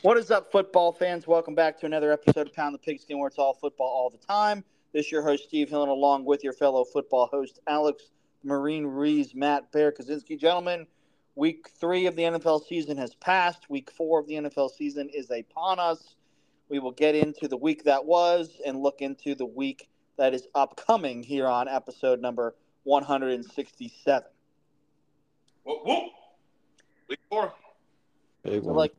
What is up, football fans? Welcome back to another episode of Pound the Pigskin, where it's all football all the time. This is your host, Steve Hillen, along with your fellow football host, Alex Marine Rees, Matt Bear Kaczynski. Gentlemen, week three of the NFL season has passed. Week four of the NFL season is upon us. We will get into the week that was and look into the week that is upcoming here on episode number 167. Whoop, whoop. Week four. Big So one. like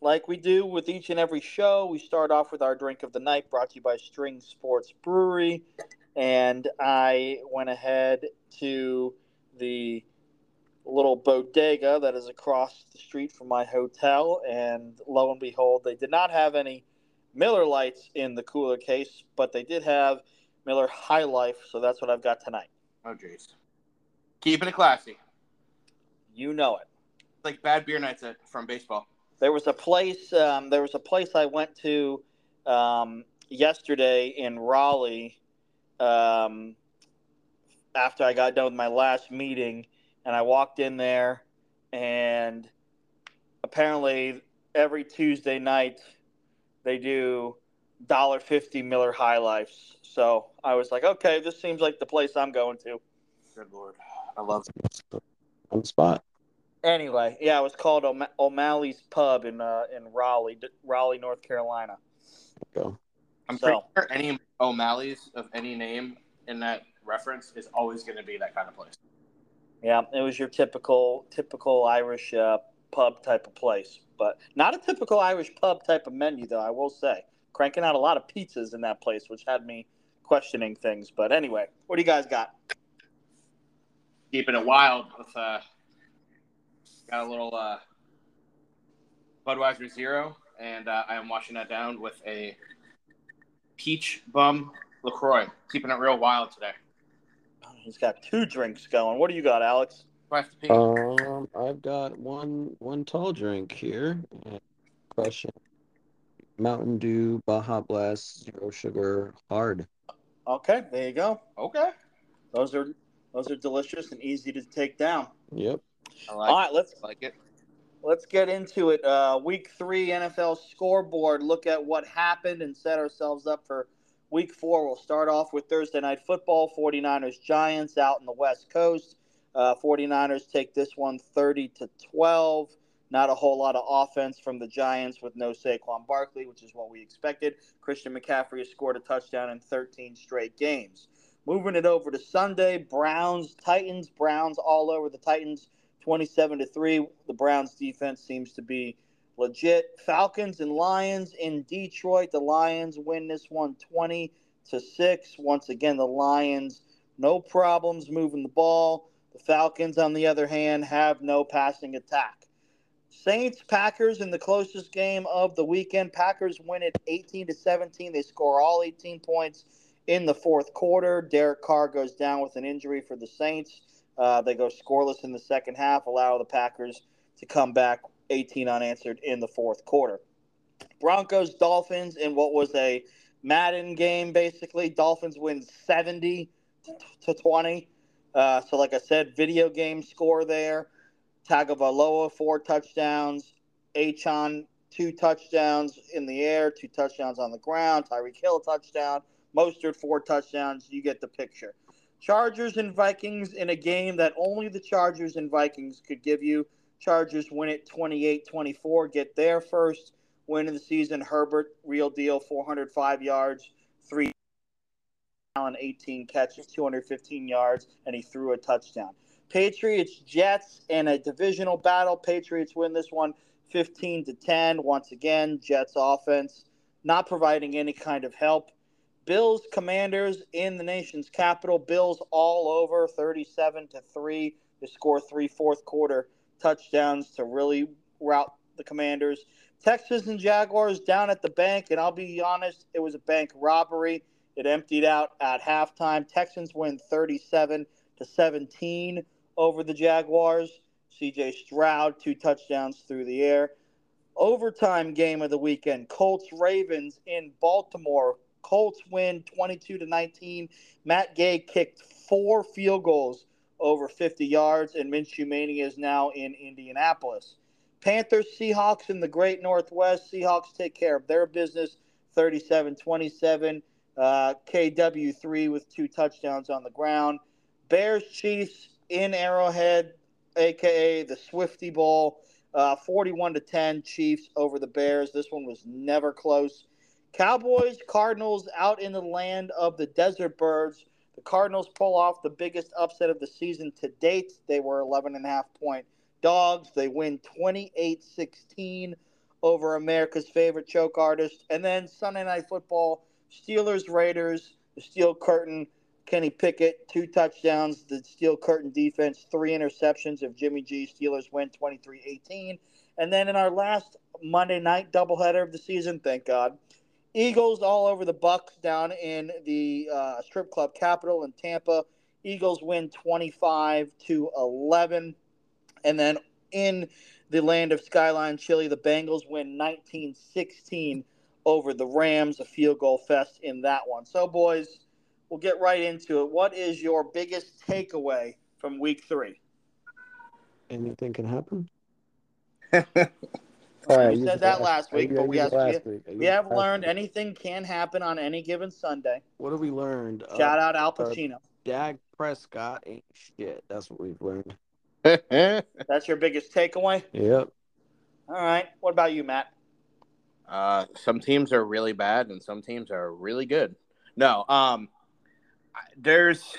like we do with each and every show, we start off with our drink of the night brought to you by String Sports Brewery. And I went ahead to the little bodega that is across the street from my hotel. And lo and behold, they did not have any Miller Lights in the cooler case, but they did have Miller High Life. So that's what I've got tonight. Oh, jeez. Keeping it classy. You know it. It's like bad beer nights at, from baseball. There was a place. Um, there was a place I went to um, yesterday in Raleigh. Um, after I got done with my last meeting, and I walked in there, and apparently every Tuesday night they do dollar fifty Miller High Lifes. So I was like, okay, this seems like the place I'm going to. Good lord. I love on the spot. Anyway, yeah, it was called O'Ma- O'Malley's Pub in uh, in Raleigh, Raleigh, North Carolina. Go. I'm So- pretty sure any O'Malley's of any name in that reference is always going to be that kind of place. Yeah, it was your typical typical Irish uh, pub type of place, but not a typical Irish pub type of menu, though. I will say, cranking out a lot of pizzas in that place, which had me questioning things. But anyway, what do you guys got? Keeping it wild with uh, got a little uh, Budweiser Zero, and uh, I am washing that down with a peach bum Lacroix. Keeping it real wild today. Oh, He's got two drinks going. What do you got, Alex? I have? Um, I've got one one tall drink here. Crushing Mountain Dew Baja Blast Zero Sugar Hard. Okay, there you go. okay. Those are those are delicious and easy to take down. Yep. Like, All right, let's like it. Let's get into it. Uh, week three NFL scoreboard. Look at what happened and set ourselves up for week four. We'll start off with Thursday night football 49ers Giants out in the West Coast. Uh, 49ers take this one 30 to 12. Not a whole lot of offense from the Giants with no Saquon Barkley, which is what we expected. Christian McCaffrey has scored a touchdown in 13 straight games. Moving it over to Sunday, Browns, Titans, Browns all over the Titans. 27 to 3. The Browns defense seems to be legit. Falcons and Lions in Detroit. The Lions win this one 20 to 6. Once again, the Lions no problems moving the ball. The Falcons on the other hand have no passing attack. Saints Packers in the closest game of the weekend. Packers win it 18 to 17. They score all 18 points in the fourth quarter. Derek Carr goes down with an injury for the Saints. Uh, they go scoreless in the second half, allow the Packers to come back 18 unanswered in the fourth quarter. Broncos Dolphins in what was a Madden game, basically. Dolphins win 70 to 20. Uh, so, like I said, video game score there. Tagovailoa four touchdowns. Achane two touchdowns in the air, two touchdowns on the ground. Tyreek Hill touchdown. Mostert four touchdowns. You get the picture. Chargers and Vikings in a game that only the Chargers and Vikings could give you. Chargers win it 28 24, get their first win of the season. Herbert, real deal, 405 yards, three on 18 catches, 215 yards, and he threw a touchdown. Patriots, Jets in a divisional battle. Patriots win this one 15 to 10. Once again, Jets offense not providing any kind of help. Bills Commanders in the nation's capital. Bills all over 37 to 3. to score three fourth quarter touchdowns to really rout the Commanders. Texas and Jaguars down at the bank, and I'll be honest, it was a bank robbery. It emptied out at halftime. Texans win 37 to 17 over the Jaguars. CJ Stroud, two touchdowns through the air. Overtime game of the weekend. Colts Ravens in Baltimore. Colts win 22 to 19. Matt Gay kicked four field goals over 50 yards, and Minshew Mania is now in Indianapolis. Panthers, Seahawks in the Great Northwest. Seahawks take care of their business 37 27. Uh, KW3 with two touchdowns on the ground. Bears, Chiefs in Arrowhead, aka the Swifty Bowl. Uh, 41 to 10 Chiefs over the Bears. This one was never close. Cowboys, Cardinals out in the land of the Desert Birds. The Cardinals pull off the biggest upset of the season to date. They were 11 and a half point dogs. They win 28 16 over America's favorite choke artist. And then Sunday Night Football, Steelers, Raiders, the Steel Curtain Kenny Pickett, two touchdowns. The Steel Curtain defense, three interceptions of Jimmy G. Steelers win 23 18. And then in our last Monday night doubleheader of the season, thank God, Eagles all over the Bucks down in the uh, strip club capital in Tampa. Eagles win 25 to 11. And then in the land of Skyline Chili, the Bengals win 19 16 over the Rams, a field goal fest in that one. So, boys, we'll get right into it. What is your biggest takeaway from week three? Anything can happen. All right, we said that last week, but we, have, we have learned week. anything can happen on any given Sunday. What have we learned? Shout uh, out Al Pacino. Uh, Dak Prescott ain't shit. That's what we've learned. That's your biggest takeaway? Yep. All right. What about you, Matt? Uh, some teams are really bad and some teams are really good. No, um, there's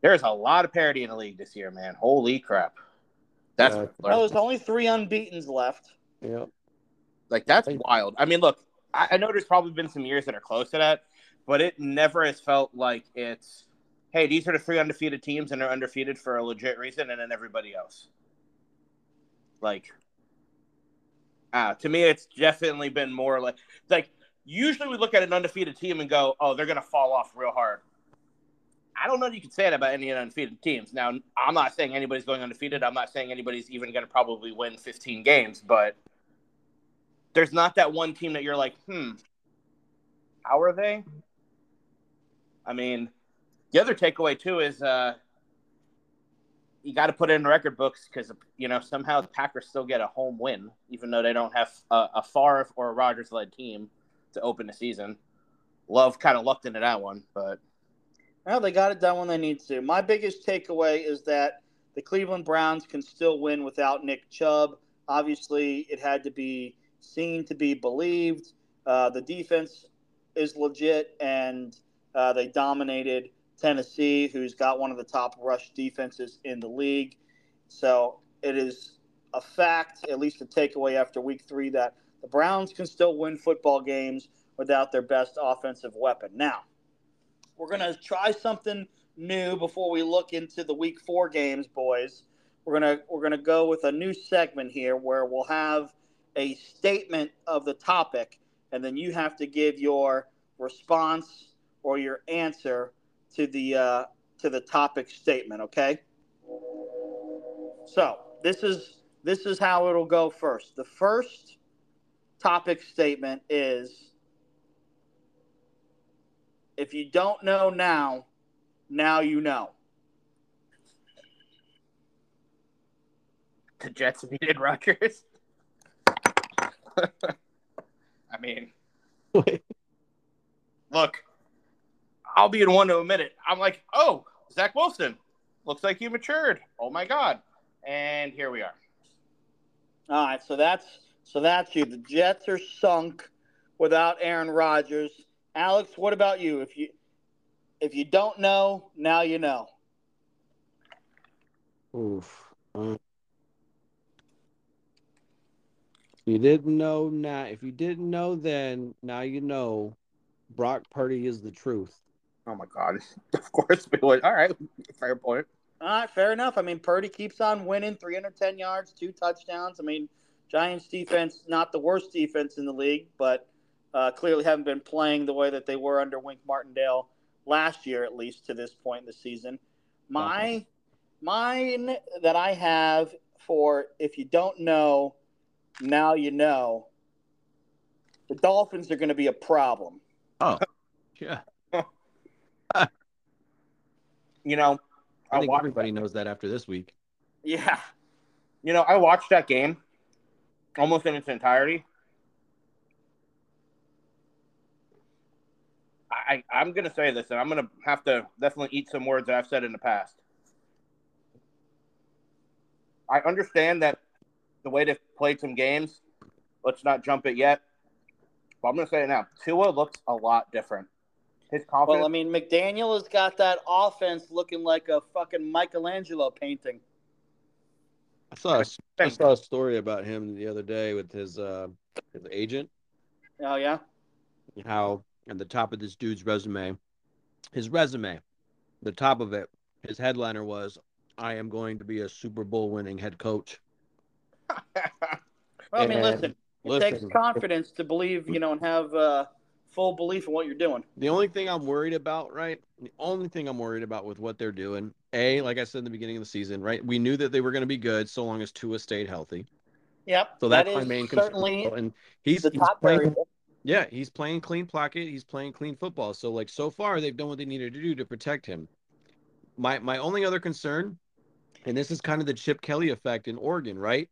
there's a lot of parity in the league this year, man. Holy crap! That's uh, no, there's only three unbeaten's left. Yeah, like that's wild. I mean, look, I, I know there's probably been some years that are close to that, but it never has felt like it's hey, these are the three undefeated teams and they're undefeated for a legit reason, and then everybody else. Like, uh, to me, it's definitely been more like like usually we look at an undefeated team and go, oh, they're gonna fall off real hard. I don't know if you can say that about any of the undefeated teams. Now, I'm not saying anybody's going undefeated. I'm not saying anybody's even going to probably win 15 games, but there's not that one team that you're like, hmm, how are they? I mean, the other takeaway too is uh, you got to put it in the record books because you know somehow the Packers still get a home win, even though they don't have a, a Favre or a Rodgers led team to open the season. Love kind of lucked into that one, but well, they got it done when they need to. My biggest takeaway is that the Cleveland Browns can still win without Nick Chubb. Obviously, it had to be seen to be believed. Uh, the defense is legit, and uh, they dominated Tennessee, who's got one of the top rush defenses in the league. So it is a fact, at least a takeaway after week three, that the Browns can still win football games without their best offensive weapon. Now, we're going to try something new before we look into the week four games, boys. We're going to we're going to go with a new segment here where we'll have a statement of the topic and then you have to give your response or your answer to the uh, to the topic statement, okay? So, this is this is how it'll go first. The first topic statement is if you don't know now, now you know. The Jets needed Rodgers. I mean, look, I'll be the one to admit it. I'm like, oh, Zach Wilson looks like you matured. Oh my god! And here we are. All right, so that's so that's you. The Jets are sunk without Aaron Rodgers. Alex, what about you? If you if you don't know, now you know. Oof. Uh, you didn't know now. If you didn't know then, now you know. Brock Purdy is the truth. Oh my God! Of course we would. All right, fair point. All right, fair enough. I mean, Purdy keeps on winning, 310 yards, two touchdowns. I mean, Giants defense, not the worst defense in the league, but uh, clearly haven't been playing the way that they were under Wink Martindale last year, at least to this point in the season. My uh-huh. mine that I have for if you don't know, now you know. The Dolphins are going to be a problem. Oh, yeah. you know, I, I think everybody that. knows that after this week. Yeah. You know, I watched that game almost in its entirety. I, I'm going to say this, and I'm going to have to definitely eat some words that I've said in the past. I understand that the way they've played some games, let's not jump it yet. But I'm going to say it now. Tua looks a lot different. His confidence. Well, I mean, McDaniel has got that offense looking like a fucking Michelangelo painting. I saw a, I saw a story about him the other day with his uh, his agent. Oh yeah. How at the top of this dude's resume, his resume, the top of it, his headliner was, "I am going to be a Super Bowl winning head coach." well, I mean, And listen, it listen, takes confidence to believe, you know, and have uh, full belief in what you're doing. The only thing I'm worried about, right? The only thing I'm worried about with what they're doing, a like I said in the beginning of the season, right? We knew that they were going to be good so long as Tua stayed healthy. Yep. So that that's my main concern. And he's, the he's top playing, variable. yeah, he's playing clean pocket. He's playing clean football. So like so far, they've done what they needed to do to protect him. My my only other concern, and this is kind of the Chip Kelly effect in Oregon, right?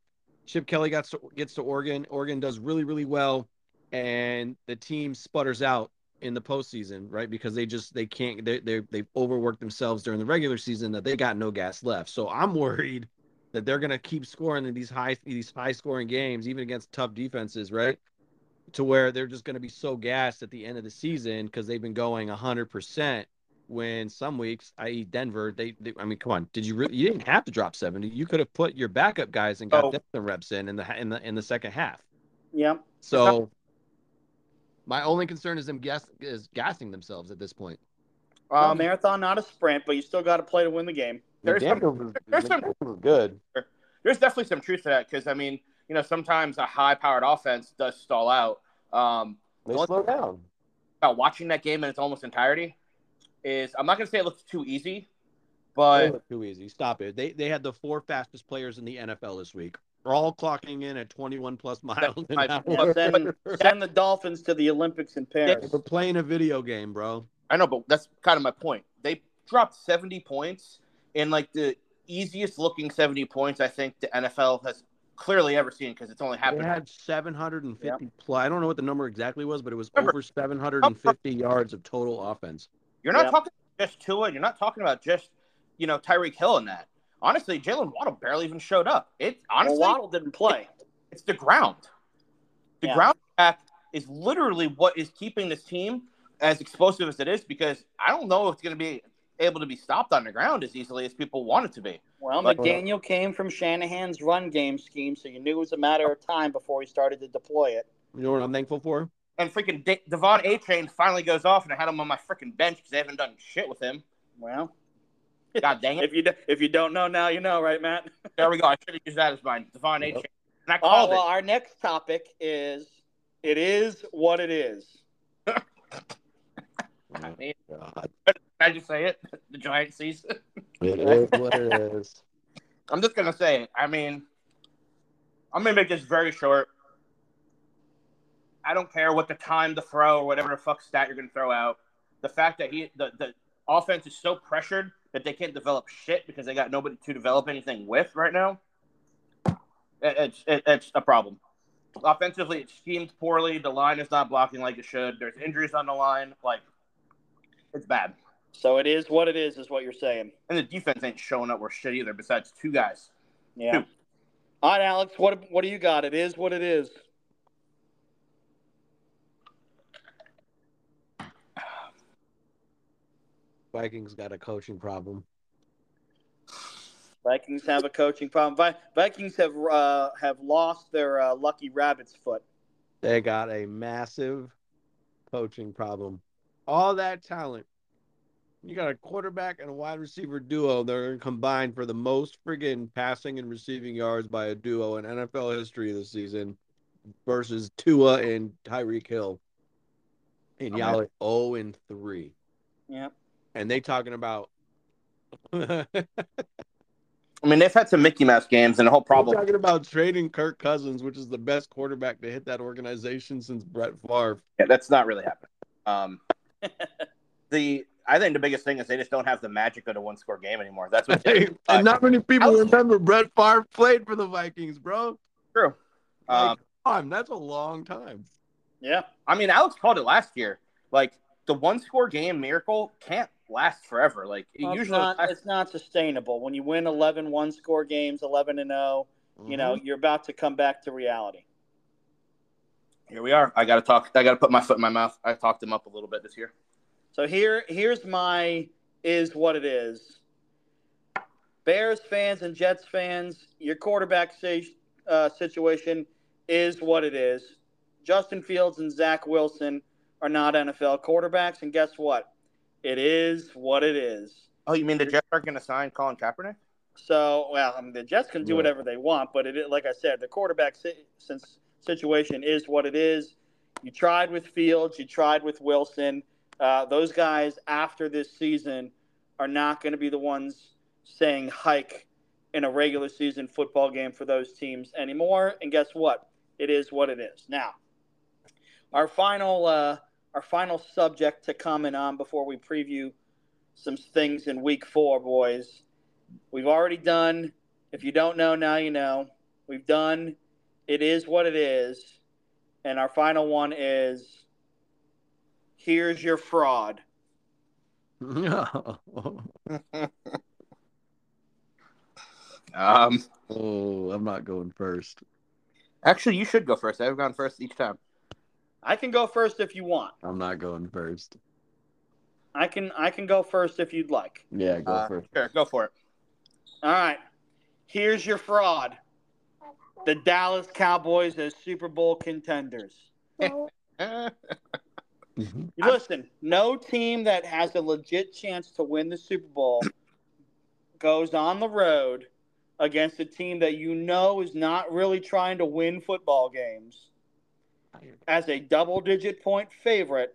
Chip Kelly gets to, gets to Oregon. Oregon does really really well, and the team sputters out in the postseason, right? Because they just they can't they they they've overworked themselves during the regular season that they got no gas left. So I'm worried that they're gonna keep scoring in these high these high scoring games, even against tough defenses, right? To where they're just gonna be so gassed at the end of the season because they've been going hundred percent. When some weeks, i.e., Denver, they, they I mean, come on, did you really? You didn't have to drop seventy. You could have put your backup guys and got Oh. them some reps in in the in the in the second half. Yep. So my only concern is them gas is gassing themselves at this point. Um, marathon, not a sprint, but you still got to play to win the game. There's some- was, there's some- good. there's definitely some truth to that because I mean, you know, sometimes a high-powered offense does stall out. Um, They slow down. about watching that game in its almost entirety is I'm not going to say it looks too easy, but look too easy. Stop it. They they had the four fastest players in the NFL this week. They're all clocking in at 21 plus miles an hour. Send, send the Dolphins to the Olympics in Paris. We're playing a video game, bro. I know, but that's kind of my point. They dropped 70 points in like the easiest looking 70 points I think the NFL has clearly ever seen because it's only happened. They had 750 plus. I don't know what the number exactly was, but it was Remember- over 750 yards of total offense. You're not Yeah. talking just Tua. You're not talking about just you know Tyreek Hill and that. Honestly, Jaylen Waddle barely even showed up. It honestly, well, Waddle didn't play. it's the ground. The Yeah. ground attack is literally what is keeping this team as explosive as it is because I don't know if it's going to be able to be stopped on the ground as easily as people want it to be. Well, Like- McDaniel came from Shanahan's run game scheme, so you knew it was a matter of time before he started to deploy it. You know what I'm thankful for? And freaking De- De'Von Achane finally goes off, and I had him on my freaking bench because they haven't done shit with him. Well, God dang it! if you do, if you don't know now, you know, right, Matt? There we go. I should have used that as mine. Devon A. Yep. Chain. And I oh, called right, well, it. our next topic is it is what it is. I mean, God. Can I just say it? The Giant season. It is what it is. I'm just gonna say it. I mean, I'm gonna make this very short. I don't care what the time to throw or whatever the fuck stat you're gonna throw out. The fact that he the, the offense is so pressured that they can't develop shit because they got nobody to develop anything with right now. it- It's it, it's a problem. Offensively, it schemed poorly. The line is not blocking like it should. There's injuries on the line. Like, it's bad. So it is what it is, is what you're saying. And the defense ain't showing up worth shit either. Besides two guys. Yeah. Two. All right, Alex, what what do you got? It is what it is. Vikings got a coaching problem. Vikings have a coaching problem. Vi- Vikings have uh, have lost their uh, lucky rabbit's foot. They got a massive coaching problem. All that talent. You got a quarterback and a wide receiver duo that are combined for the most friggin' passing and receiving yards by a duo in NFL history this season versus Tua and Tyreek Hill. And y'all are 0 and 3. Yeah. And they talking about I mean, they've had some Mickey Mouse games, and the whole We're problem. talking about trading Kirk Cousins, which is the best quarterback to hit that organization since Brett Favre. Yeah, that's not really happening. Um, the I think the biggest thing is they just don't have the magic of a one score game anymore. That's what Hey, and not many people was- remember Brett Favre played for the Vikings, bro. true. Um, time. That's a long time. Yeah. I mean, Alex called it last year. Like the one score game miracle can't last forever. Like it Well, it's, usually not, it's not sustainable. When you win 11 one score games, 11 and 0, you know, you're about to come back to reality. here we are. I got to talk. I got to put my foot in my mouth. I talked him up a little bit this year. So here, here's my is what it is. Bears fans and Jets fans, your quarterback sa- uh, situation is what it is. Justin Fields and Zach Wilson are not NFL quarterbacks, and guess what? It is what it is. Oh, you mean the Jets aren't going to sign Colin Kaepernick? So, well, I mean, the Jets can do Right. whatever they want, but it, like I said, the quarterback si- since situation is what it is. You tried with Fields, you tried with Wilson. Uh, those guys after this season are not going to be the ones saying hike in a regular season football game for those teams anymore. And guess what? It is what it is. Now, our final uh, our final subject to comment on before we preview some things in Week Four, boys. We've already done. If you don't know, now you know. We've done. It is what it is, and our final one is. Here's your fraud. Um, oh, I'm not going first. actually, you should go first. I've gone first each time. I can go first if you want. I'm not going first. I can I can go first if you'd like. Yeah, go Uh, first. sure, go for it. All right. Here's your fraud. The Dallas Cowboys as Super Bowl contenders. Mhm. Listen, no team that has a legit chance to win the Super Bowl goes on the road against a team that you know is not really trying to win football games as a double digit point favorite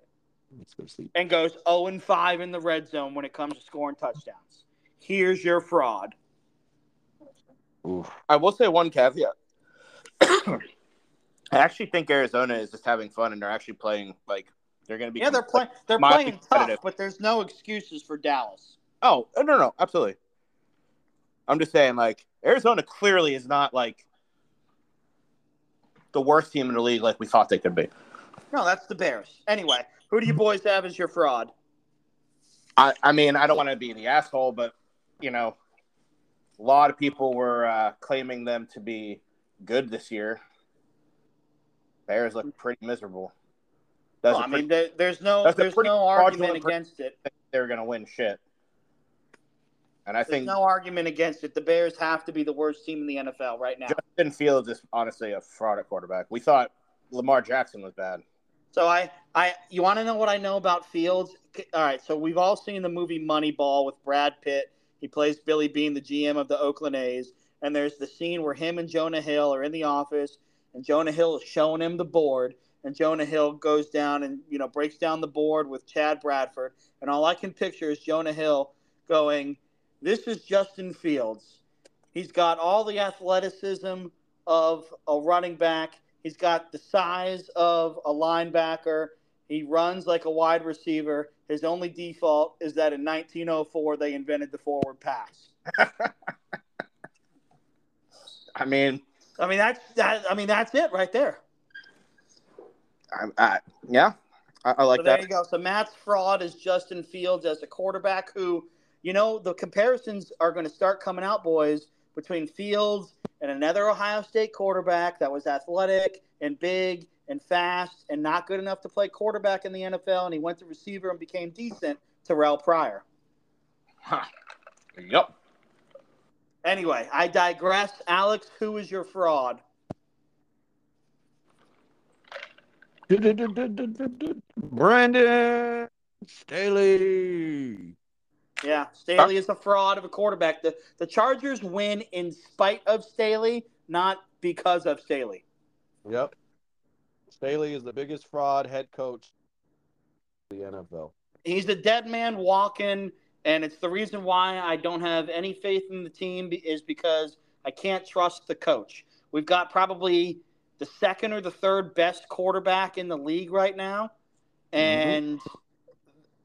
Let's go sleep. and goes 0 and 5 in the red zone when it comes to scoring touchdowns. Here's your fraud. Oof. I will say one caveat. I actually think Arizona is just having fun and they're actually playing like they're going to be. Yeah, they're playing they're playing tough, but there's no excuses for Dallas. Oh no, no, no, absolutely. I'm just saying, like Arizona clearly is not like the worst team in the league, like we thought they could be. No, that's the Bears. Anyway, who do you boys have as your fraud? I, I mean, I don't want to be the asshole, but you know, a lot of people were uh, claiming them to be good this year. Bears look pretty miserable. That's Well, I pretty- mean, there, there's no there's no argument against it. They're going to win shit. And I There's think no argument against it. The Bears have to be the worst team in the NFL right now. Justin Fields is honestly a fraud at quarterback. We thought Lamar Jackson was bad. So I, I, you want to know what I know about Fields? All right. So we've all seen the movie Moneyball with Brad Pitt. He plays Billy Beane, the GM of the Oakland A's, and there's the scene where him and Jonah Hill are in the office, and Jonah Hill is showing him the board, and Jonah Hill goes down and you know breaks down the board with Chad Bradford, and all I can picture is Jonah Hill going, "This is Justin Fields. He's got all the athleticism of a running back." He's got the size of a linebacker. He runs like a wide receiver. His only default is that in 1904 they invented the forward pass. I mean, I mean that's that. I mean that's it right there. I, I, yeah, I, I like so there that. you go. So Matt's fraud is Justin Fields as a quarterback who, you know, the comparisons are going to start coming out, boys, between Fields and another Ohio State quarterback that was athletic and big and fast and not good enough to play quarterback in the NFL, and he went to receiver and became decent. Terrelle Pryor. Huh. Yep. Anyway, I digress. Alex, who is your fraud? Brandon Staley. Yeah, Staley is a fraud of a quarterback. The the Chargers win in spite of Staley, not because of Staley. Yep. Staley is the biggest fraud head coach in the NFL. He's a dead man walking, and it's the reason why I don't have any faith in the team is because I can't trust the coach. We've got probably the second or the third best quarterback in the league right now, mm-hmm. and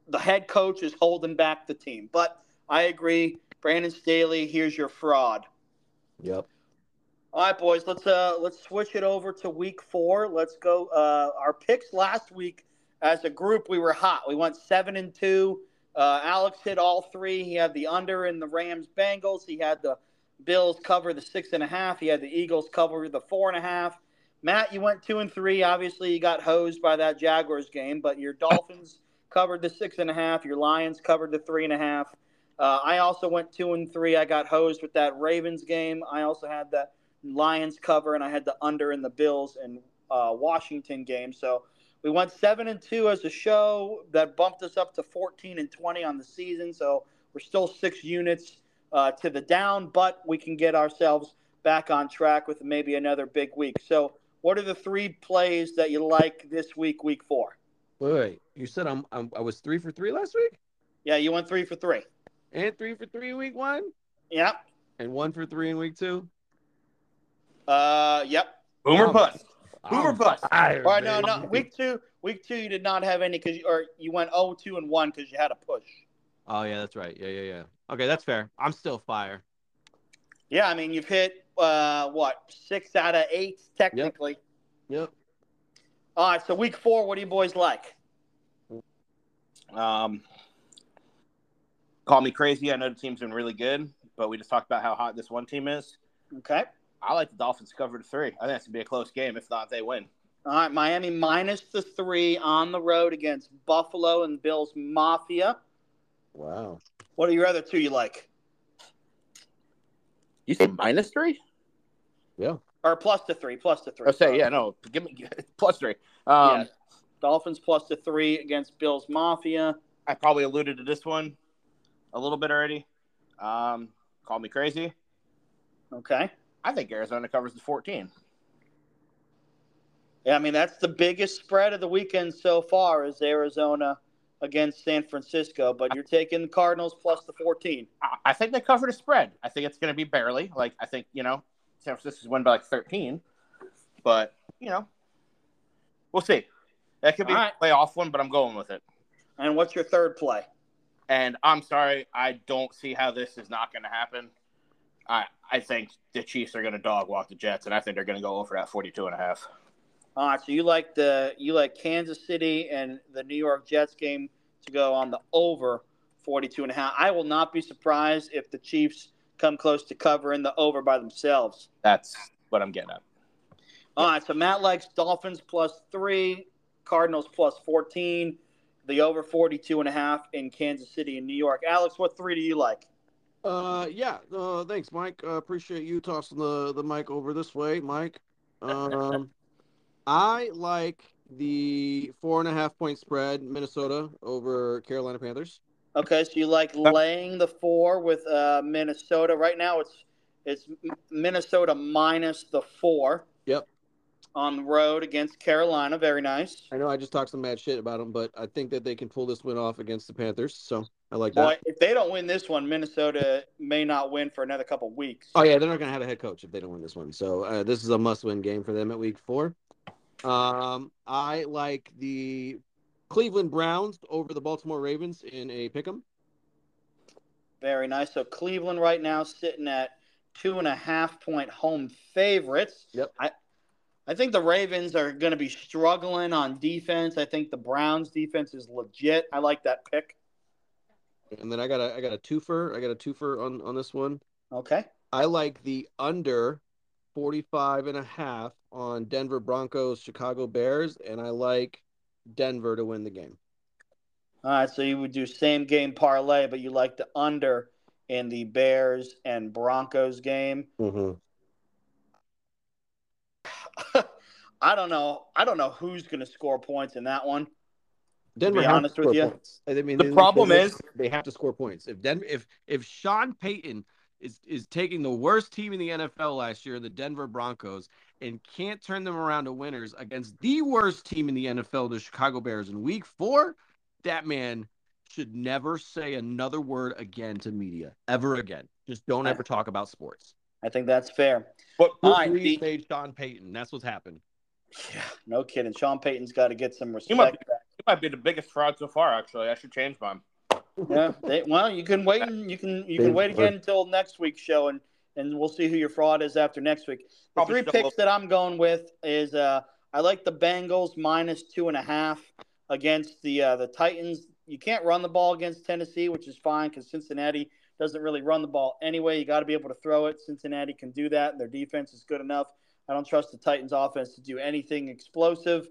the head coach is holding back the team. But I agree, Brandon Staley. Here's your fraud. Yep. All right, boys. Let's uh let's switch it over to week four. Let's go. Uh, our picks last week as a group, we were hot. We went seven and two. Uh, Alex hit all three. He had the under in the Rams Bengals. He had the Bills cover the six and a half. He had the Eagles cover the four and a half. Matt, you went two and three. Obviously, you got hosed by that Jaguars game, but your Dolphins covered the six and a half. Your Lions covered the three and a half. Uh, I also went two and three. I got hosed with that Ravens game. I also had that Lions cover, and I had the under in the Bills and uh, Washington game. So we went seven and two as a show. That bumped us up to 14 and 20 on the season. So we're still six units uh, to the down, but we can get ourselves back on track with maybe another big week. So, what are the three plays that you like this week, week four? Wait, wait. you said I'm, I'm I was three for three last week, Yeah, you went three for three. and three for three week one, Yep. and one for three in week two. Uh, yep. Boomer bust. Boomer I'm bust. fired, Or no, no. Week two, week two, you did not have any because, or you went 0, 2, and one because you had a push. Oh yeah, that's right. Yeah, yeah, yeah. Okay, that's fair. I'm still fire. Yeah, I mean you've hit uh what six out of eight technically. Yep. All right, so week four, what do you boys like? Um, call me crazy. I know the team's been really good, but we just talked about how hot this one team is. Okay. I like the Dolphins cover to three. I think it's gonna be a close game. If not, they win. All right, Miami minus the three on the road against Buffalo and Bills Mafia. Wow. What are your other two you like? You say minus three? Yeah. Or plus the three, plus the three. I say yeah. No, give me plus three. Um, Yeah. Dolphins plus the three against Bills Mafia. I probably alluded to this one a little bit already. Um, call me crazy. Okay. I think Arizona covers the 14. Yeah, I mean that's the biggest spread of the weekend so far is Arizona against San Francisco, but you're taking the Cardinals plus the 14. I- I think they covered a spread. I think it's going to be barely. Like I think you know, San Francisco's win by like 13, but you know, we'll see. That could be All a playoff one, but I'm going with it. And what's your third play? And I'm sorry, I don't see how this is not going to happen. I I think the Chiefs are going to dog walk the Jets, and I think they're going to go over that 42 and a half. All right, so you like the you like Kansas City and the New York Jets game to go on the over 42 and a half. I will not be surprised if the Chiefs come close to covering the over by themselves. That's what I'm getting at. All right, so Matt likes Dolphins plus 3, Cardinals plus 14, the over 42 and a half in Kansas City and New York. Alex, what 3 do you like? Uh, yeah. Uh, thanks, Mike. Uh, appreciate you tossing the the mic over this way, Mike. Um, I like the four and a half point spread, Minnesota over Carolina Panthers. Okay, so you like laying the 4 with uh, Minnesota. Right now it's it's Minnesota minus the 4. Yep. on the road against Carolina. Very nice. I know I just talked some mad shit about them, but I think that they can pull this win off against the Panthers. So I like Boy, that. if they don't win this one, Minnesota may not win for another couple weeks. Oh yeah, they're not gonna have a head coach if they don't win this one. So uh, this is a must-win game for them at Week Four. Um, I like the Cleveland Browns over the Baltimore Ravens in a pick'em. Very nice. So Cleveland right now sitting at two and a half point home favorites. Yep. I I think the Ravens are going to be struggling on defense. I think the Browns defense is legit. I like that pick. And then I got a I got a twofer. I got a twofer on on this one. Okay. I like the under 45 and a half on Denver Broncos Chicago Bears and I like Denver to win the game. All right. So you would do same game parlay, but you like the under in the Bears and Broncos game. Mm-hmm. I don't know. I don't know who's going to score points in that one. Denver be has to honest with you. points. I mean, The they- problem they- is- they have to score points. If Denver, if if Sean Payton is is taking the worst team in the NFL last year, the Denver Broncos, and can't turn them around to winners against the worst team in the NFL, the Chicago Bears, in Week Four, that man should never say another word again to media ever again. Just don't ever talk about sports. I think that's fair. But All Drew right, the- made Sean Payton. That's what's happened. Yeah, no kidding. Sean Payton's got to get some He might respect back. it might be the biggest fraud so far. Actually, I should change mine. Yeah. They, well, you can wait. And you can you can wait again until next week's show and and we'll see who your fraud is after next week. The three picks look- that I'm going with is uh, I like the Bengals minus two and a half against the uh, the Titans. You can't run the ball against Tennessee, which is fine because Cincinnati doesn't really run the ball anyway. You got to be able to throw it. Cincinnati can do that, and their defense is good enough. I don't trust the Titans' offense to do anything explosive.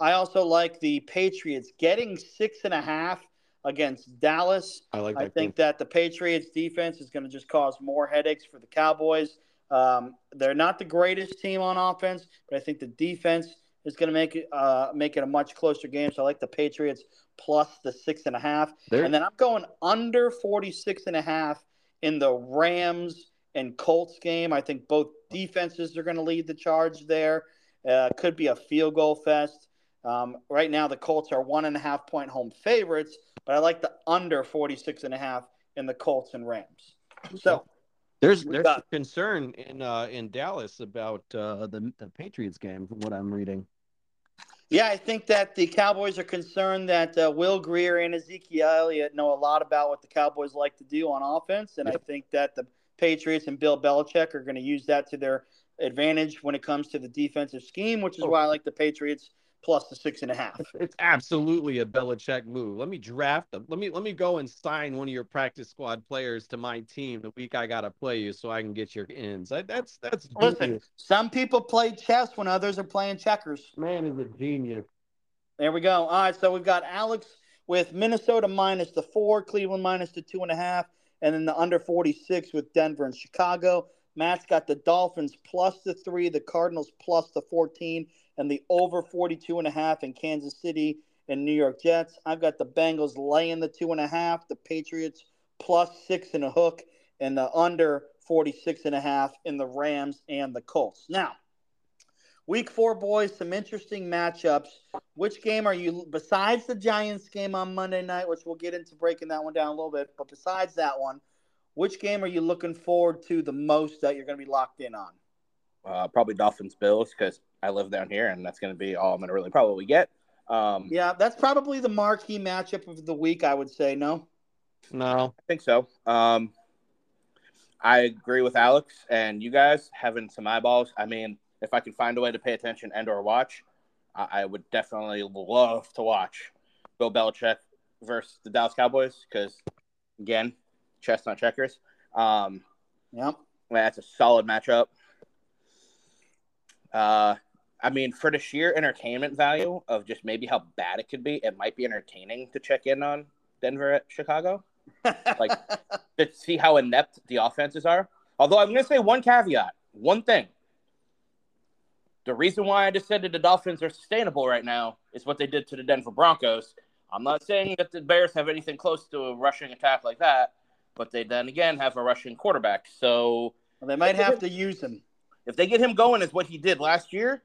I also like the Patriots getting six and a half against Dallas. I like. I think that the Patriots defense is going to just cause more headaches for the Cowboys. Um, they're not the greatest team on offense, but I think the defense is going to make it uh, make it a much closer game. So I like the Patriots plus the six and a half. They're- And then I'm going under 46 and a half in the Rams and Colts game. I think both defenses are going to lead the charge there. Uh, could be a field goal fest. Um, right now, the Colts are one and a half point home favorites, but I like the under 46 and a half in the Colts and Rams. So There's We there's got- concern in uh, in Dallas about uh, the the Patriots game from what I'm reading. Yeah, I think that the Cowboys are concerned that uh, Will Grier and Ezekiel Elliott know a lot about what the Cowboys like to do on offense, and I think that the Patriots and Bill Belichick are going to use that to their advantage when it comes to the defensive scheme, which is Oh. why I like the Patriots plus the six and a half. It's absolutely a Belichick move. Let me draft them. Let me let me go and sign one of your practice squad players to my team the week I gotta play you, so I can get your ins. I, that's that's Listen, genius. some people play chess when others are playing checkers. Man is a genius. There we go. All right, so we've got Alex with Minnesota minus the four, Cleveland minus the two and a half, and then the under 46 with Denver and Chicago. Matt's got the Dolphins plus the three, the Cardinals plus the 14, and the over 42 and a half in Kansas City and New York Jets. I've got the Bengals laying the two and a half, the Patriots plus six and a hook, and the under 46 and a half in the Rams and the Colts. Now, week four, boys, some interesting matchups. Which game are you, besides the Giants game on Monday night, which we'll get into breaking that one down a little bit, but besides that one, which game are you looking forward to the most that you're going to be locked in on? Uh, probably Dolphins Bills because I live down here, and that's going to be all I'm going to really probably get. Um, Yeah, that's probably the marquee matchup of the week, I would say. No? No, I think so. Um, I agree with Alex and you guys having some eyeballs. I mean, if I can find a way to pay attention and or watch, I, I would definitely love to watch Bill Belichick versus the Dallas Cowboys because, again, chestnut checkers. Um, Yep. that's a solid matchup. Uh, I mean, for the sheer entertainment value of just maybe how bad it could be, it might be entertaining to check in on Denver at Chicago Like- to see how inept the offenses are. Although I'm going to say one caveat, one thing. The reason why I just said that the Dolphins are sustainable right now is what they did to the Denver Broncos. I'm not saying that the Bears have anything close to a rushing attack like that, but they then again have a rushing quarterback. So they might have to use him. If they get him going as what he did last year,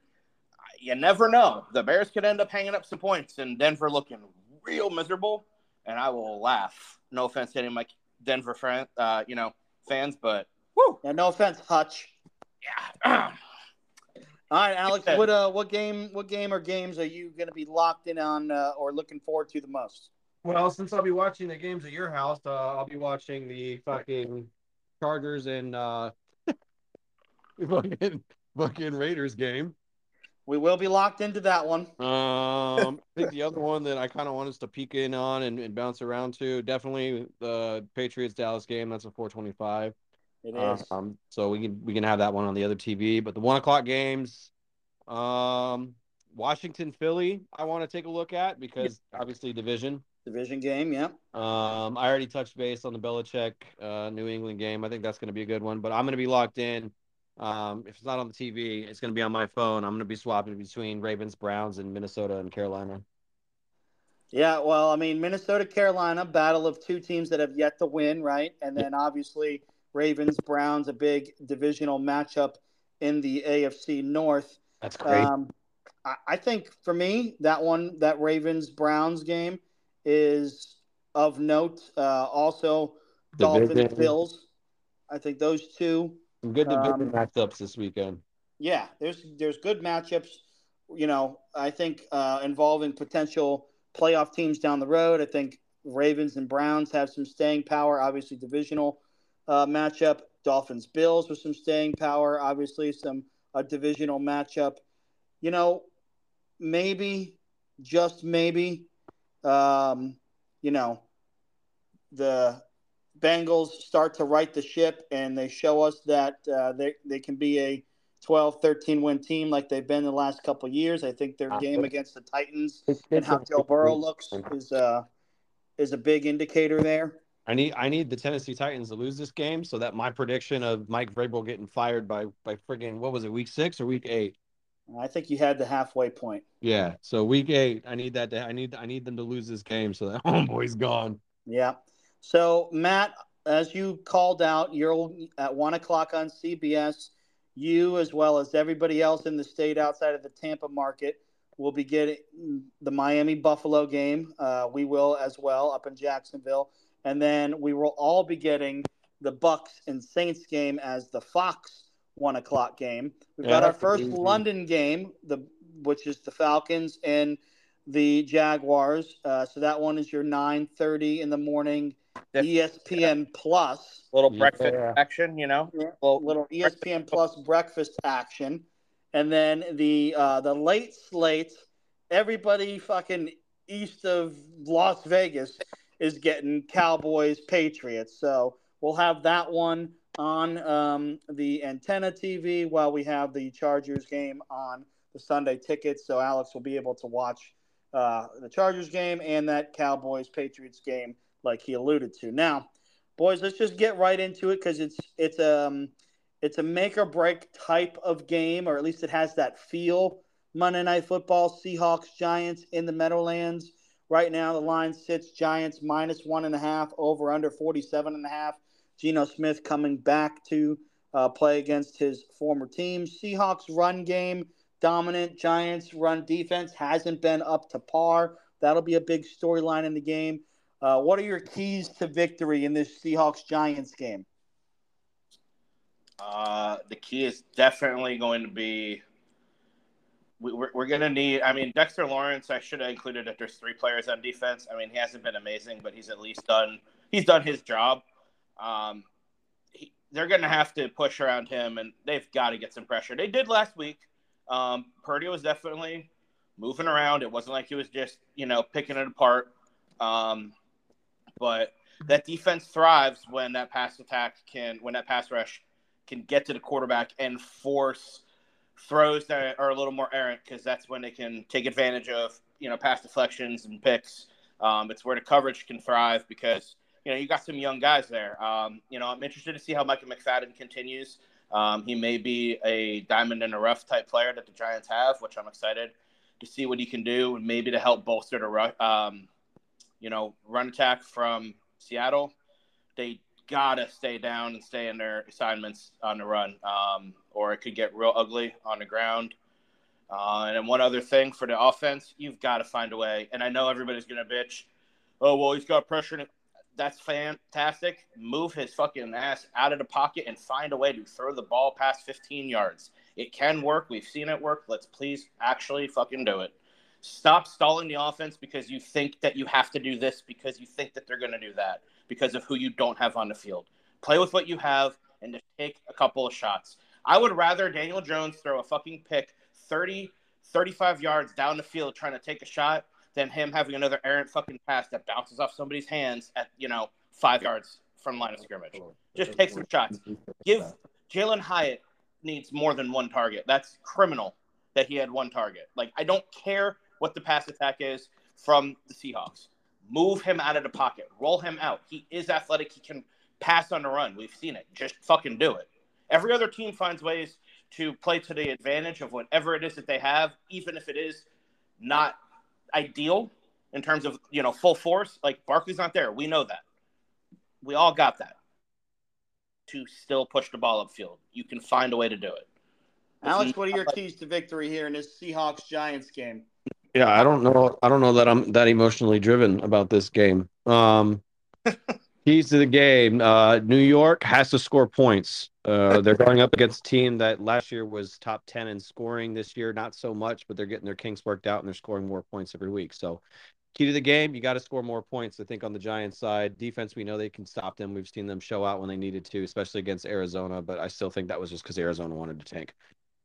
you never know. The Bears could end up hanging up some points and Denver looking real miserable, and I will laugh. No offense to any of my Denver fan, uh, you know, fans, but whoo, Yeah, no offense, Hutch. yeah. All right, Alex. What uh, what game, what game or games are you going to be locked in on uh, or looking forward to the most? Well, since I'll be watching the games at your house, uh, I'll be watching the fucking Chargers and uh, fucking fucking Raiders game. We will be locked into that one. Um, I think the other one that I kind of want us to peek in on and, and bounce around to definitely the Patriots Dallas game. That's a 425. It is. Um, so we can we can have that one on the other TV. But the one o'clock games, um, Washington Philly, I want to take a look at because obviously division. Division game, yeah. Um, I already touched base on the Belichick uh, New England game. I think that's going to be a good one. But I'm going to be locked in. Um, if it's not on the TV, it's going to be on my phone. I'm going to be swapping between Ravens, Browns, and Minnesota and Carolina. Yeah, well, I mean, Minnesota, Carolina, battle of two teams that have yet to win, right? And then obviously Ravens, Browns, a big divisional matchup in the AFC North. That's great. Um, I, I think for me, that one, that Ravens Browns game is of note. Uh, also, Dolphins, Bills. I think those two Some good division um, matchups this weekend. yeah, there's there's good matchups. You know, I think uh, involving potential playoff teams down the road. I think Ravens and Browns have some staying power. Obviously, divisional uh, matchup. Dolphins Bills with some staying power. Obviously, some a divisional matchup. You know, maybe, just maybe, um, you know, the Bengals start to right the ship and they show us that uh, they, they can be a 12, 13 win team like they've been the last couple years. I think their game against the Titans and how Joe Burrow looks is uh, is a big indicator there. I need I need the Tennessee Titans to lose this game so that my prediction of Mike Vrabel getting fired by by friggin' what was it week six or week eight? I think you had the halfway point. Yeah, so week eight, I need that. To, I need I need them to lose this game so that homeboy's gone. Yeah. So Matt, as you called out, you're at one o'clock on CBS. You, as well as everybody else in the state outside of the Tampa market, will be getting the Miami Buffalo game. Uh, we will as well up in Jacksonville, and then we will all be getting the Bucs and Saints game as the Fox one o'clock game. We've yeah, got our first. London game, the which is the Falcons and the Jaguars. Uh, so that one is your nine thirty in the morning ESPN Plus. Little breakfast yeah. action, you know. Yeah. Little, little ESPN Plus breakfast action, and then the uh, the late slate. Everybody fucking east of Las Vegas is getting Cowboys Patriots. So we'll have that one on um, the antenna TV while we have the Chargers game on the Sunday tickets. So Alex will be able to watch uh, the Chargers game and that Cowboys Patriots game like he alluded to. Now, boys, let's just get right into it because it's it's um it's a make or break type of game, or at least it has that feel. Monday Night Football, Seahawks, Giants in the Meadowlands. Right now, the line sits Giants minus one and a half, over under 47 and a half. Geno Smith coming back to uh, play against his former team. Seahawks run game, dominant. Giants run defense hasn't been up to par. That'll be a big storyline in the game. Uh, what are your keys to victory in this Seahawks Giants game? Uh, the key is definitely going to be we, we're, we're going to need. I mean, Dexter Lawrence. I should have included that there's three players on defense. I mean, he hasn't been amazing, but he's at least done. He's done his job. Um, he, they're going to have to push around him, and they've got to get some pressure. They did last week. Um, Purdy was definitely moving around. It wasn't like he was just you know picking it apart. Um, but that defense thrives when that pass attack can, when that pass rush can get to the quarterback and force throws that are a little more errant because that's when they can take advantage of you know pass deflections and picks. Um, it's where the coverage can thrive because you know you got some young guys there. Um, you know I'm interested to see how Micah McFadden continues. Um, he may be a diamond in the rough type player that the Giants have, which I'm excited to see what he can do, and maybe to help bolster the um, you know, run attack from Seattle, they gotta stay down and stay in their assignments on the run, um, or it could get real ugly on the ground. Uh, and then one other thing for the offense, you've got to find a way. And I know everybody's gonna bitch. Oh well, he's got pressure. That's fantastic. Move his fucking ass out of the pocket and find a way to throw the ball past 15 yards. It can work. We've seen it work. Let's please actually fucking do it. Stop stalling the offense because you think that you have to do this because you think that they're going to do that because of who you don't have on the field. Play with what you have and just take a couple of shots. I would rather Daniel Jones throw a fucking pick 30, 35 yards down the field trying to take a shot than him having another errant fucking pass that bounces off somebody's hands at, you know, five yards from line of scrimmage. Just take some shots. Give Jalin Hyatt needs more than one target. That's criminal that he had one target. Like, I don't care what the pass attack is from the Seahawks. Move him out of the pocket. Roll him out. He is athletic. He can pass on the run. We've seen it. Just fucking do it. Every other team finds ways to play to the advantage of whatever it is that they have, even if it is not ideal in terms of you know full force. Like Barkley's not there. We know that. We all got that. To still push the ball upfield, you can find a way to do it. Alex, what are your keys to victory here in this Seahawks Giants game? Yeah, I don't know. I don't know that I'm that emotionally driven about this game. Um, keys to the game: uh, New York has to score points. Uh, they're going up against a team that last year was top ten in scoring. This year, not so much, but they're getting their kinks worked out and they're scoring more points every week. So, key to the game, you got to score more points. I think on the Giants side, defense, we know they can stop them. We've seen them show out when they needed to, especially against Arizona. But I still think that was just because Arizona wanted to tank.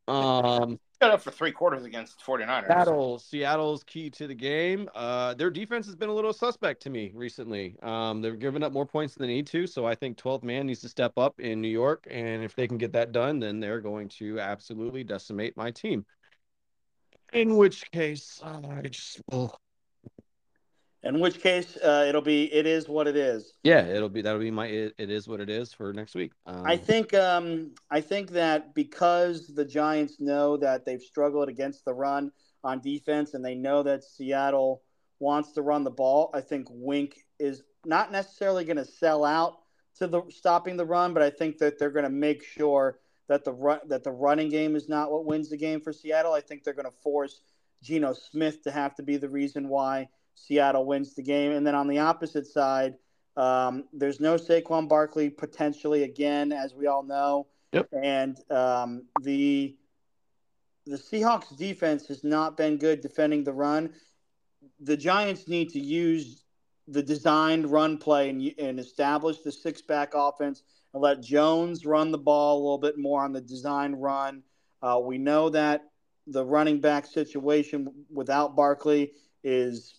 Um, got up for three quarters against 49ers. Seattle, Seattle's key to the game. Uh, their defense has been a little suspect to me recently. Um, they're giving up more points than they need to, so I think 12th man needs to step up in New York, and if they can get that done, then they're going to absolutely decimate my team. In which case, I just will in which case, uh, it'll be it is what it is. Yeah, it'll be that'll be my it, it is what it is for next week. Um, I think um, I think that because the Giants know that they've struggled against the run on defense, and they know that Seattle wants to run the ball. I think Wink is not necessarily going to sell out to the stopping the run, but I think that they're going to make sure that the run that the running game is not what wins the game for Seattle. I think they're going to force Geno Smith to have to be the reason why Seattle wins the game. And then on the opposite side, um, there's no Saquon Barkley potentially again, as we all know. Yep. And um, the the Seahawks defense has not been good defending the run. The Giants need to use the designed run play and, and establish the six back offense and let Jones run the ball a little bit more on the design run. Uh, we know that the running back situation without Barkley is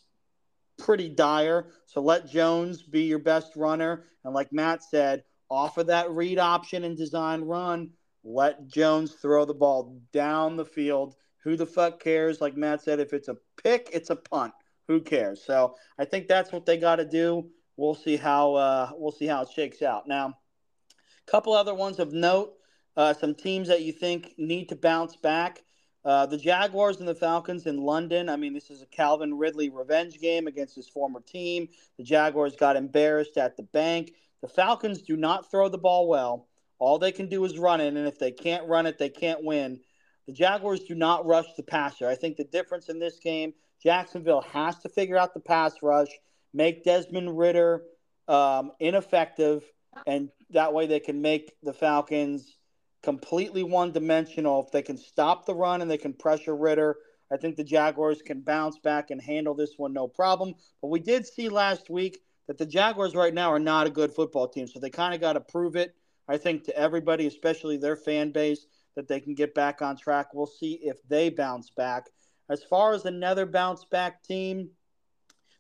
pretty dire. So let Jones be your best runner. And like Matt said, off of that read option and design run, let Jones throw the ball down the field. Who the fuck cares? Like Matt said, if it's a pick, it's a punt. Who cares? So I think that's what they got to do. We'll see how uh, we'll see how it shakes out. Now, a couple other ones of note. Uh, some teams that you think need to bounce back. Uh, the Jaguars and the Falcons in London. I mean, this is a Calvin Ridley revenge game against his former team. The Jaguars got embarrassed at the bank. The Falcons do not throw the ball well. All they can do is run it, and if they can't run it, they can't win. The Jaguars do not rush the passer. I think the difference in this game, Jacksonville has to figure out the pass rush, make Desmond Ridder um, ineffective, and that way they can make the Falcons completely one dimensional. If they can stop the run and they can pressure Ridder, I think the Jaguars can bounce back and handle this one no problem. But we did see last week that the Jaguars right now are not a good football team. So they kind of got to prove it, I think, to everybody, especially their fan base, that they can get back on track. We'll see if they bounce back. As far as another bounce back team,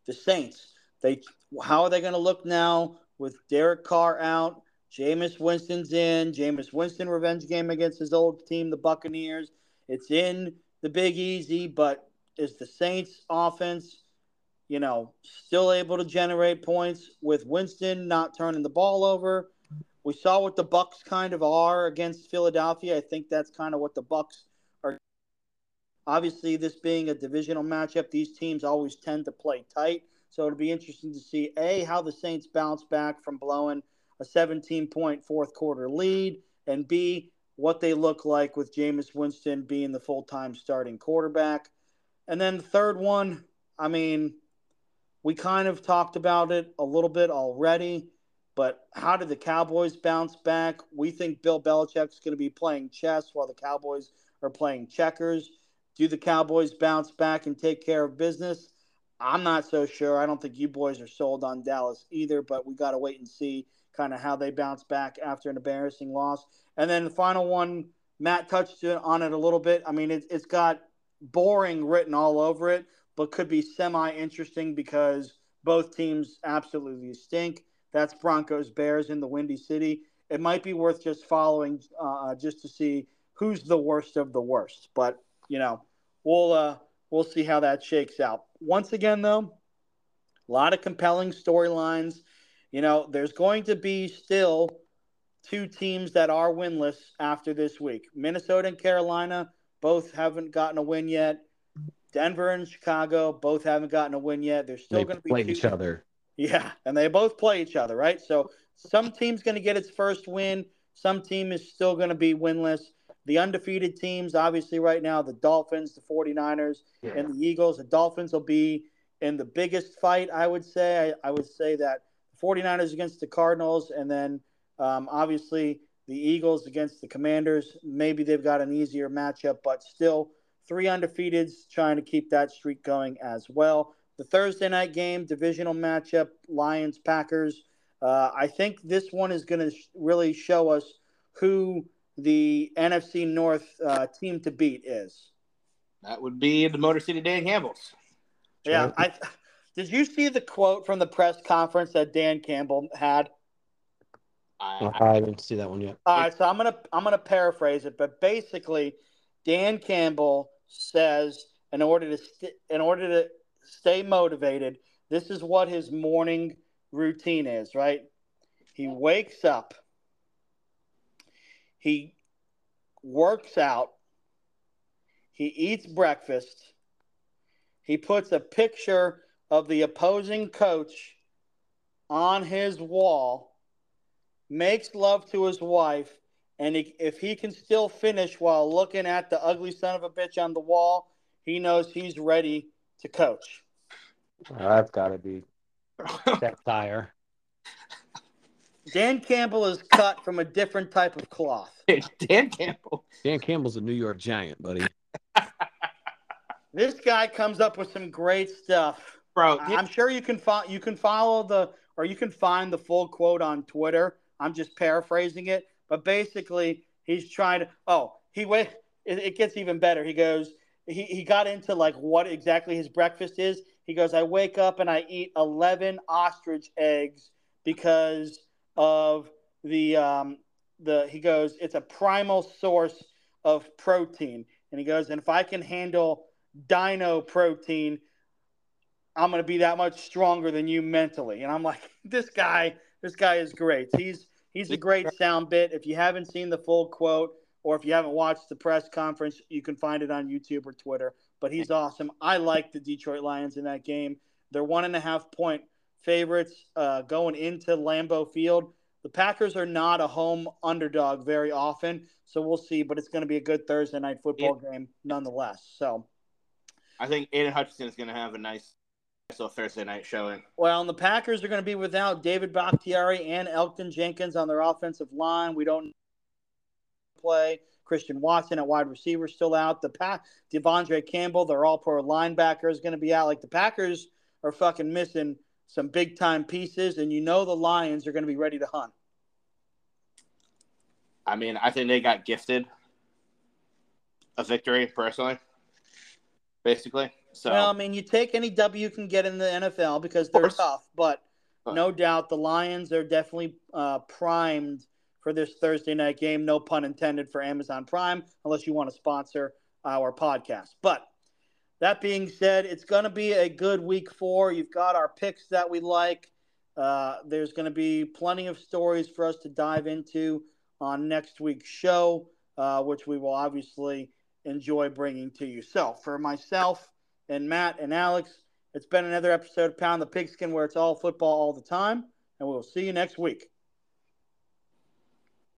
the Saints. They how are they going to look now with Derek Carr out? Jameis Winston's in. Jameis Winston revenge game against his old team, the Buccaneers. It's in the Big Easy, but is the Saints offense, you know, still able to generate points with Winston not turning the ball over? We saw what the Bucs kind of are against Philadelphia. I think that's kind of what the Bucs are. Obviously, this being a divisional matchup, these teams always tend to play tight. So it'll be interesting to see a how the Saints bounce back from blowing – a 17 point fourth quarter lead, and B, what they look like with Jameis Winston being the full time starting quarterback. And then the third one, I mean, we kind of talked about it a little bit already, but how did the Cowboys bounce back? We think Bill Belichick's going to be playing chess while the Cowboys are playing checkers. Do the Cowboys bounce back and take care of business? I'm not so sure. I don't think you boys are sold on Dallas either, but we got to wait and see kind of how they bounce back after an embarrassing loss. And then the final one, Matt touched on it a little bit. I mean, it, it's got boring written all over it, but could be semi interesting because both teams absolutely stink. That's Broncos Bears in the Windy City. It might be worth just following uh, just to see who's the worst of the worst. But you know, we'll uh, we'll see how that shakes out. Once again, though, a lot of compelling storylines you know, there's going to be still two teams that are winless after this week. Minnesota and Carolina both haven't gotten a win yet. Denver and Chicago both haven't gotten a win yet. They're still going to be play two... each other. Yeah, and they both play each other, right? So some team's going to get its first win. Some team is still going to be winless. The undefeated teams, obviously, right now, the Dolphins, the 49ers, yeah. and the Eagles. The Dolphins will be in the biggest fight, I would say. I, I would say that 49ers against the Cardinals, and then um, obviously the Eagles against the Commanders. Maybe they've got an easier matchup, but still three undefeateds trying to keep that streak going as well. the Thursday night game, divisional matchup, Lions Packers. Uh, I think this one is going to sh- really show us who the NFC North uh, team to beat is. That would be the Motor City Dan Campbell's. Yeah, I did you see the quote from the press conference that Dan Campbell had? I, I didn't see that one yet. All right, so I'm gonna I'm gonna paraphrase it, but basically, Dan Campbell says in order to st- in order to stay motivated, this is what his morning routine is. Right? He wakes up, he works out, he eats breakfast, he puts a picture of the opposing coach on his wall makes love to his wife, and he, if he can still finish while looking at the ugly son of a bitch on the wall, he knows he's ready to coach. I've got to be satire. Dan Campbell is cut from a different type of cloth. Dan Campbell. Dan Campbell's a New York Giant, buddy. This guy comes up with some great stuff. Bro, I'm sure you can follow you can follow the or you can find the full quote on Twitter. I'm just paraphrasing it, but basically he's trying to. Oh, he went. It, it gets even better. He goes. He he got into like what exactly his breakfast is. He goes. I wake up and I eat 11 ostrich eggs because of the um the. He goes. It's a primal source of protein, and he goes. And if I can handle dino protein, I'm going to be that much stronger than you mentally. And I'm like, this guy, this guy is great. He's he's a great sound bit. If you haven't seen the full quote or if you haven't watched the press conference, you can find it on YouTube or Twitter. But he's awesome. I like the Detroit Lions in that game. They're one and a half point favorites uh, going into Lambeau Field. The Packers are not a home underdog very often, so we'll see. But it's going to be a good Thursday night football game nonetheless. So. I think Aidan Hutchinson is going to have a nice little Thursday night showing. Well, and the Packers are going to be without David Bakhtiari and Elgton Jenkins on their offensive line. We don't play. Christian Watson at wide receiver still out. The Pack, De'Vondre Campbell, their all pro linebacker is going to be out. Like the Packers are fucking missing some big time pieces, and you know the Lions are going to be ready to hunt. I mean, I think they got gifted a victory personally, basically. So Well, I mean, you take any W you can get in the NFL because they're tough, but no doubt the Lions are definitely uh, primed for this Thursday night game. No pun intended for Amazon Prime, unless you want to sponsor our podcast. But that being said, it's going to be a good week four. You've got our picks that we like. Uh, there's going to be plenty of stories for us to dive into on next week's show, uh, which we will obviously enjoy bringing to you. So, for myself and Matt and Alex, it's been another episode of Pound the Pigskin where it's all football all the time, and we'll see you next week.